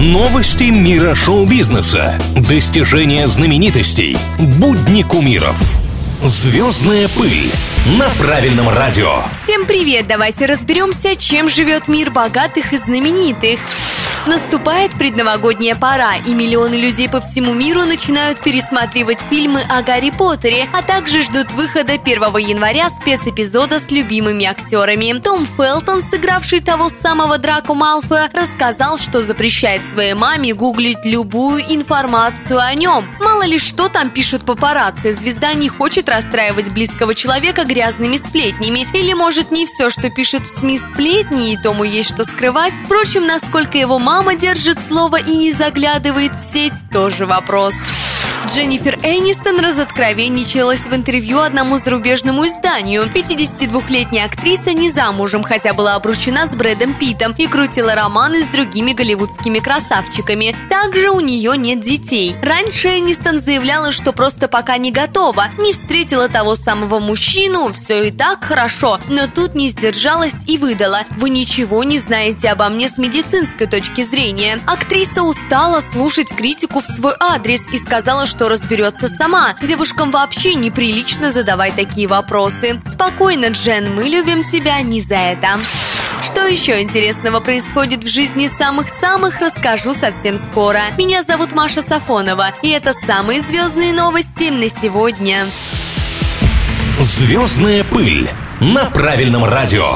Новости мира шоу-бизнеса. Достижения знаменитостей. Будни кумиров. Звездная пыль на правильном радио. Всем привет! Давайте разберемся, чем живет мир богатых и знаменитых. Наступает предновогодняя пора, и миллионы людей по всему миру начинают пересматривать фильмы о Гарри Поттере, а также ждут выхода 1 января спецэпизода с любимыми актерами. Том Фелтон, сыгравший того самого Драко Малфоя, рассказал, что запрещает своей маме гуглить любую информацию о нем. Мало ли что там пишут папарацци, звезда не хочет расстраивать близкого человека грязными сплетнями. Или может не все, что пишут в СМИ сплетни, и тому есть что скрывать. Впрочем, насколько его мама держит слово и не заглядывает в сеть, тоже вопрос. Дженнифер Энистон разоткровенничалась в интервью одному зарубежному изданию. 52-летняя актриса не замужем, хотя была обручена с Брэдом Питом и крутила романы с другими голливудскими красавчиками. Также у нее нет детей. Раньше Энистон заявляла, что просто пока не готова, не встретила того самого мужчину, все и так хорошо, но тут не сдержалась и выдала. Вы ничего не знаете обо мне с медицинской точки зрения. Актриса устала слушать критику в свой адрес и сказала, что разберется сама. Девушкам вообще неприлично задавать такие вопросы. Спокойно, Джен, мы любим тебя не за это. Что еще интересного происходит в жизни самых-самых, расскажу совсем скоро. Меня зовут Маша Сафонова, и это самые звездные новости на сегодня. Звездная пыль на правильном радио.